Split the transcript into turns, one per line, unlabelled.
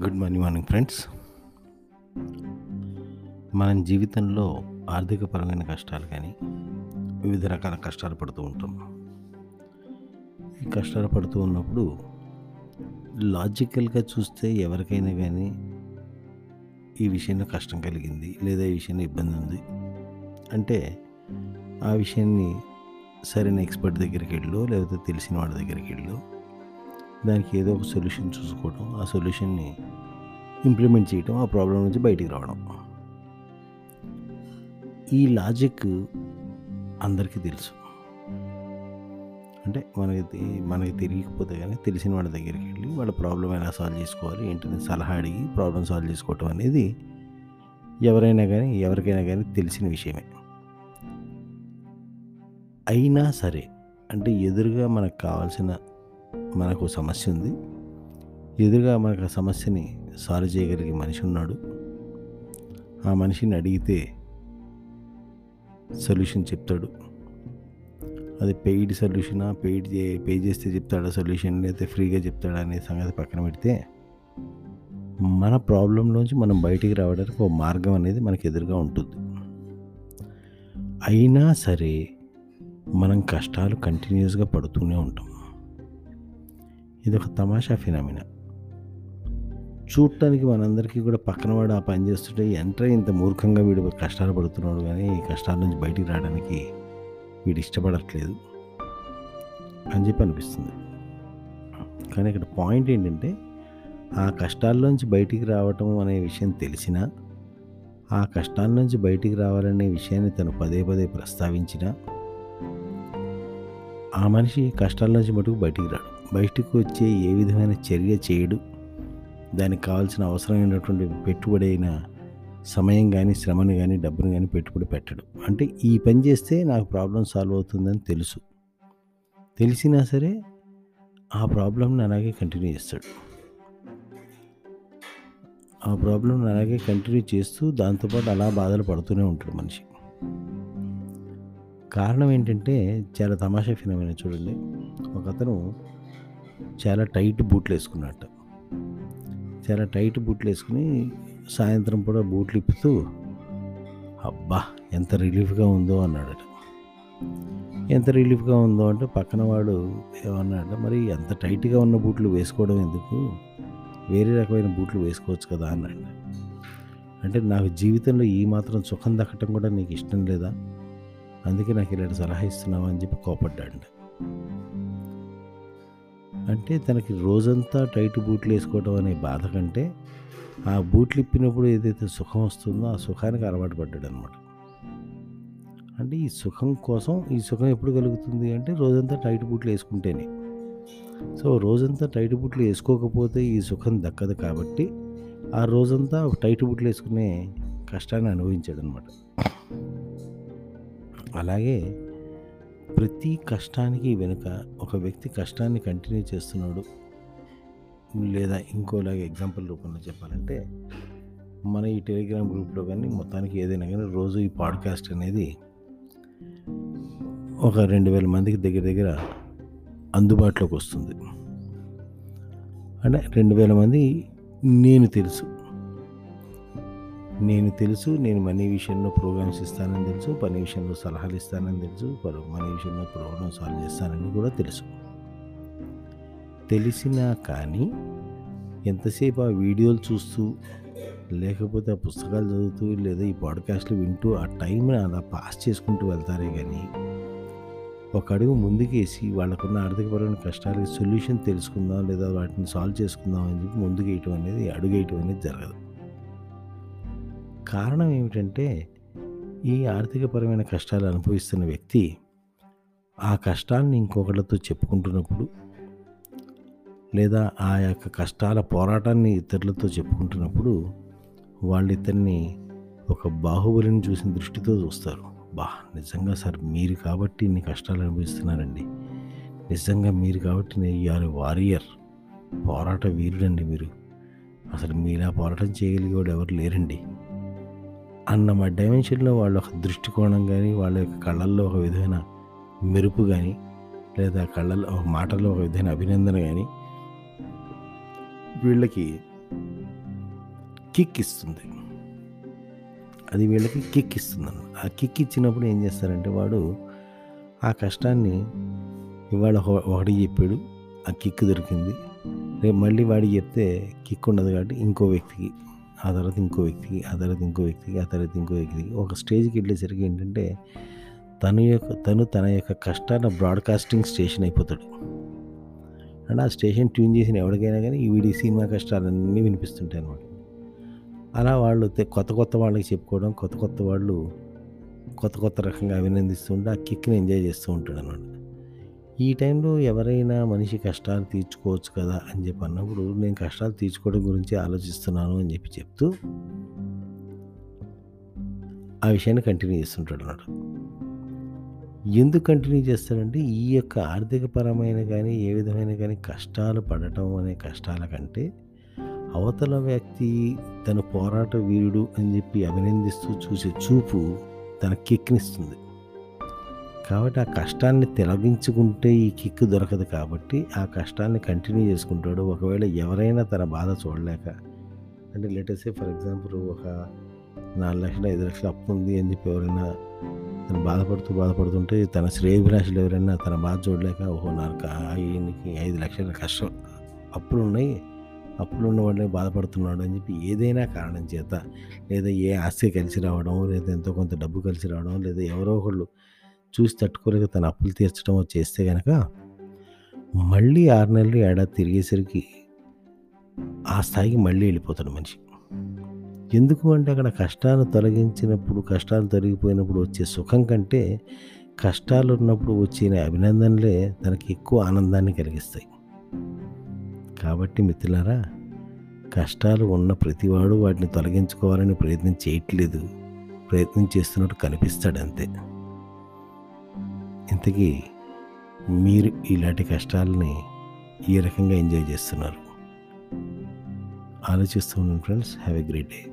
Good morning morning friends. మనం జీవితంలో ఆర్థికపరమైన కష్టాలు కానీ వివిధ రకాల కష్టాలు పడుతూ ఉంటాం. ఈ కష్టాలు పడుతూ ఉన్నప్పుడు లాజికల్గా చూస్తే ఎవరికైనా కానీ ఈ విషయంలో కష్టం కలిగింది లేదా ఈ విషయంలో ఇబ్బంది ఉంది. అంటే ఆ విషయాన్ని సరైన ఎక్స్పర్ట్ దగ్గరికి వెళ్ళు లేకపోతే తెలిసిన వాడి దగ్గరికి వెళ్ళు. దానికి ఏదో ఒక సొల్యూషన్ చూసుకోవడం ఆ సొల్యూషన్ని ఇంప్లిమెంట్ చేయడం ఆ ప్రాబ్లం నుంచి బయటికి రావడం. ఈ లాజిక్ అందరికీ తెలుసు. అంటే మనకి మనకి తెలియకపోతే కానీ తెలిసిన వాళ్ళ దగ్గరికి వెళ్ళి వాళ్ళ ప్రాబ్లం ఎలా సాల్వ్ చేసుకోవాలి ఏంటని సలహా అడిగి ప్రాబ్లం సాల్వ్ చేసుకోవటం అనేది ఎవరైనా కానీ ఎవరికైనా కానీ తెలిసిన విషయమే. అయినా సరే అంటే ఎదురుగా మనకు కావాల్సిన మనకు సమస్య ఉంది. ఎదురుగా మనకు ఆ సమస్యని సాల్వ్ చేయగలిగే మనిషి ఉన్నాడు. ఆ మనిషిని అడిగితే సొల్యూషన్ చెప్తాడు. అది పెయిడ్ సొల్యూషనా? పెయిడ్ చే పే చేస్తే చెప్తాడా సొల్యూషన్? లేకపోతే ఫ్రీగా చెప్తాడా అనే సంగతి పక్కన పెడితే మన ప్రాబ్లంలోంచి మనం బయటికి రావడానికి ఒక మార్గం అనేది మనకు ఎదురుగా ఉంటుంది. అయినా సరే మనం కష్టాలు కంటిన్యూస్గా పడుతూనే ఉంటాం. ఇది ఒక తమాషా ఫినామినా. చూడటానికి మనందరికీ కూడా పక్కన వాడు ఆ పని చేస్తుంటే ఎంత ఇంత మూర్ఖంగా వీడు కష్టాలు పడుతున్నాడు కానీ ఈ కష్టాల నుంచి బయటికి రావడానికి వీడు ఇష్టపడట్లేదు అని చెప్పి అనిపిస్తుంది. కానీ ఇక్కడ పాయింట్ ఏంటంటే ఆ కష్టాల్లోంచి బయటికి రావటం అనే విషయం తెలిసినా ఆ కష్టాల నుంచి బయటికి రావాలనే విషయాన్ని తను పదే పదే ప్రస్తావించినా ఆ మనిషి కష్టాల నుంచి మటుకు బయటికి రాడు. బయటకు వచ్చే ఏ విధమైన చర్య చేయడు. దానికి కావాల్సిన అవసరమైనటువంటి పెట్టుబడి అయిన సమయం కానీ శ్రమను కానీ డబ్బును కానీ పెట్టుబడి పెట్టడు. అంటే ఈ పని చేస్తే నాకు ప్రాబ్లం సాల్వ్ అవుతుందని తెలుసు. తెలిసినా సరే ఆ ప్రాబ్లంని అలాగే కంటిన్యూ చేస్తాడు. ఆ ప్రాబ్లంని అలాగే కంటిన్యూ చేస్తూ దాంతోపాటు అలా బాధలు పడుతూనే ఉంటాడు మనిషి. కారణం ఏంటంటే చాలా తమాషా ఫినమైన చూడండి. ఒక అతను చాలా టైట్ బూట్లు వేసుకున్నట్ట. చాలా టైట్ బూట్లు వేసుకుని సాయంత్రం కూడా బూట్లు ఇప్పుతూ అబ్బా ఎంత రిలీఫ్గా ఉందో అన్నాడట. ఎంత రిలీఫ్గా ఉందో అంటే పక్కన వాడు ఏమన్నాడు మరి ఎంత టైట్గా ఉన్న బూట్లు వేసుకోవడం ఎందుకు? వేరే రకమైన బూట్లు వేసుకోవచ్చు కదా అన్నాడు. అంటే నాకు జీవితంలో ఈ మాత్రం సుఖం దక్కటం కూడా నీకు ఇష్టం లేదా? అందుకే నాకు ఇలాంటి సలహా ఇస్తున్నావు అని చెప్పి కోపడ్డాడు. అంటే తనకి రోజంతా టైట్ బూట్లు వేసుకోవడం అనే బాధ కంటే ఆ బూట్లు ఇప్పినప్పుడు ఏదైతే సుఖం వస్తుందో ఆ సుఖానికి అలవాటు పడ్డాడు అనమాట అంటే ఈ సుఖం కోసం ఈ సుఖం ఎప్పుడు కలుగుతుంది అంటే రోజంతా టైట్ బూట్లు వేసుకుంటేనే. సో రోజంతా టైట్ బూట్లు వేసుకోకపోతే ఈ సుఖం దక్కదు కాబట్టి ఆ రోజంతా టైట్ బూట్లు వేసుకునే కష్టాన్ని అనుభవించాడు అనమాట అలాగే ప్రతి కష్టానికి వెనుక ఒక వ్యక్తి కష్టాన్ని కంటిన్యూ చేస్తున్నాడు. లేదా ఇంకోలాగా ఎగ్జాంపుల్ రూపంలో చెప్పాలంటే మన ఈ టెలిగ్రామ్ గ్రూప్లో కానీ మొత్తానికి ఏదైనా కానీ రోజు ఈ పాడ్కాస్ట్ అనేది ఒక రెండు వేల మందికి దగ్గర దగ్గర అందుబాటులోకి వస్తుంది. అంటే రెండు వేల మంది నేను తెలుసు. నేను తెలుసు నేను మనీ విషయంలో ప్రోగ్రామ్స్ ఇస్తానని తెలుసు పని విషయంలో సలహాలు ఇస్తానని తెలుసు పలు- మనీ విషయంలో ప్రాబ్లమ్ సాల్వ్ చేస్తానని కూడా తెలుసు. తెలిసినా కానీ ఎంతసేపు ఆ వీడియోలు చూస్తూ లేకపోతే ఆ పుస్తకాలు చదువుతూ లేదా ఈ పాడ్కాస్ట్లు వింటూ ఆ టైంని అలా పాస్ చేసుకుంటూ వెళ్తారే కానీ ఒక అడుగు ముందుకేసి వాళ్ళకున్న ఆర్థికపరమైన కష్టాలకి సొల్యూషన్ తెలుసుకుందాం లేదా వాటిని సాల్వ్ చేసుకుందాం అని చెప్పి ముందుకు వేయటం అనేది అడుగు వేయటం అనేది జరగదు. కారణం ఏమిటంటే ఈ ఆర్థికపరమైన కష్టాలు అనుభవిస్తున్న వ్యక్తి ఆ కష్టాన్ని ఇంకొకళ్ళతో చెప్పుకుంటున్నప్పుడు లేదా ఆ యొక్క కష్టాల పోరాటాన్ని ఇతరులతో చెప్పుకుంటున్నప్పుడు వాళ్ళు ఇతన్ని ఒక బాహుబలిని చూసిన దృష్టితో చూస్తారు. బా నిజంగా సార్ మీరు కాబట్టి ఇన్ని కష్టాలు అనుభవిస్తున్నారండి. నిజంగా మీరు కాబట్టి నేను వారియర్ పోరాట వీరుడండి మీరు. అసలు మీలా పోరాటం చేయగలిగేవాడు ఎవరు లేరండి. అన్న మా డైమెన్షన్లో వాళ్ళ ఒక దృష్టికోణం కానీ వాళ్ళ యొక్క కళ్ళల్లో ఒక విధమైన మెరుపు కానీ లేదా కళ్ళల్లో ఒక మాటల్లో ఒక విధమైన అభినందన కానీ వీళ్ళకి కిక్ ఇస్తుంది. అది వీళ్ళకి కిక్ ఇస్తుంది ఆ కిక్ ఇచ్చినప్పుడు ఏం చేస్తారంటే వాడు ఆ కష్టాన్ని ఇవాళ ఒకటి చెప్పాడు ఆ కిక్ దొరికింది. రేపు మళ్ళీ వాడికి చెప్తే కిక్ ఉండదు కాబట్టి ఇంకో వ్యక్తికి ఆ తర్వాత ఇంకో వ్యక్తికి ఆ తర్వాత ఇంకో వ్యక్తికి ఆ తర్వాత ఇంకో వ్యక్తికి. ఒక స్టేజ్కి వెళ్ళేసరికి ఏంటంటే తను యొక్క తను తన యొక్క కష్టాల బ్రాడ్కాస్టింగ్ స్టేషన్ అయిపోతాడు. అండ్ ఆ స్టేషన్ ట్యూన్ చేసిన ఎవరికైనా కానీ ఈ వీడి సినిమా కష్టాలన్నీ వినిపిస్తుంటాయి అనమాట అలా వాళ్ళు కొత్త కొత్త వాళ్ళకి చెప్పుకోవడం కొత్త కొత్త వాళ్ళు కొత్త కొత్త రకంగా అభినందిస్తుంటే ఆ కిక్ని ఎంజాయ్ చేస్తూ ఉంటాడు అనమాట ఈ టైంలో ఎవరైనా మనిషి కష్టాలు తీర్చుకోవచ్చు కదా అని చెప్పి అన్నప్పుడు నేను కష్టాలు తీర్చుకోవడం గురించి ఆలోచిస్తున్నాను అని చెప్పి చెప్తూ ఆ విషయాన్ని కంటిన్యూ చేస్తుంటాడు అన్నాడు ఎందుకు కంటిన్యూ చేస్తాడంటే ఈ యొక్క ఆర్థికపరమైన కానీ ఏ విధమైన కానీ కష్టాలు పడటం అనే కష్టాల కంటే అవతల వ్యక్తి తన పోరాట వీరుడు అని చెప్పి అభినందిస్తూ చూసే చూపు తన కిక్నిస్తుంది కాబట్టి ఆ కష్టాన్ని తిలగించుకుంటే ఈ కిక్ దొరకదు కాబట్టి ఆ కష్టాన్ని కంటిన్యూ చేసుకుంటాడు. ఒకవేళ ఎవరైనా తన బాధ చూడలేక అంటే లేటెస్ట్ ఫర్ ఎగ్జాంపుల్ ఒక నాలుగు లక్షలు ఐదు లక్షలు అప్పు ఉంది అని చెప్పి ఎవరైనా తను బాధపడుతూ బాధపడుతుంటే తన శ్రేయభిలాషులు ఎవరైనా తన బాధ చూడలేక ఓహో నాకు ఆయనకి ఐదు లక్షల కష్టం అప్పులు ఉన్నాయి అప్పులు ఉన్న వాళ్ళే బాధపడుతున్నాడు అని చెప్పి ఏదైనా కారణం చేత లేదా ఏ ఆస్తి కలిసి రావడం లేదా ఎంతో కొంత డబ్బు కలిసి రావడం లేదా ఎవరో ఒకళ్ళు చూసి తట్టుకోలేక తన అప్పులు తీర్చడం చేస్తే కనుక మళ్ళీ ఆరు నెలలు ఏడాది తిరిగేసరికి ఆ స్థాయికి మళ్ళీ వెళ్ళిపోతాడు మనిషి. ఎందుకు అంటే అక్కడ కష్టాలు తొలగించినప్పుడు కష్టాలు తొలగిపోయినప్పుడు వచ్చే సుఖం కంటే కష్టాలు ఉన్నప్పుడు వచ్చిన అభినందనలే తనకి ఎక్కువ ఆనందాన్ని కలిగిస్తాయి. కాబట్టి మిత్రులారా కష్టాలు ఉన్న ప్రతివాడు వాటిని తొలగించుకోవాలని ప్రయత్నం చేయట్లేదు. ప్రయత్నం చేస్తున్నట్టు కనిపిస్తాడు అంతే ఇంతకీ మీరు ఇలాంటి కష్టాలని ఈ రకంగా ఎంజాయ్ చేస్తున్నారు? ఆలోచిస్తూ ఉన్నాను friends. Have a great day.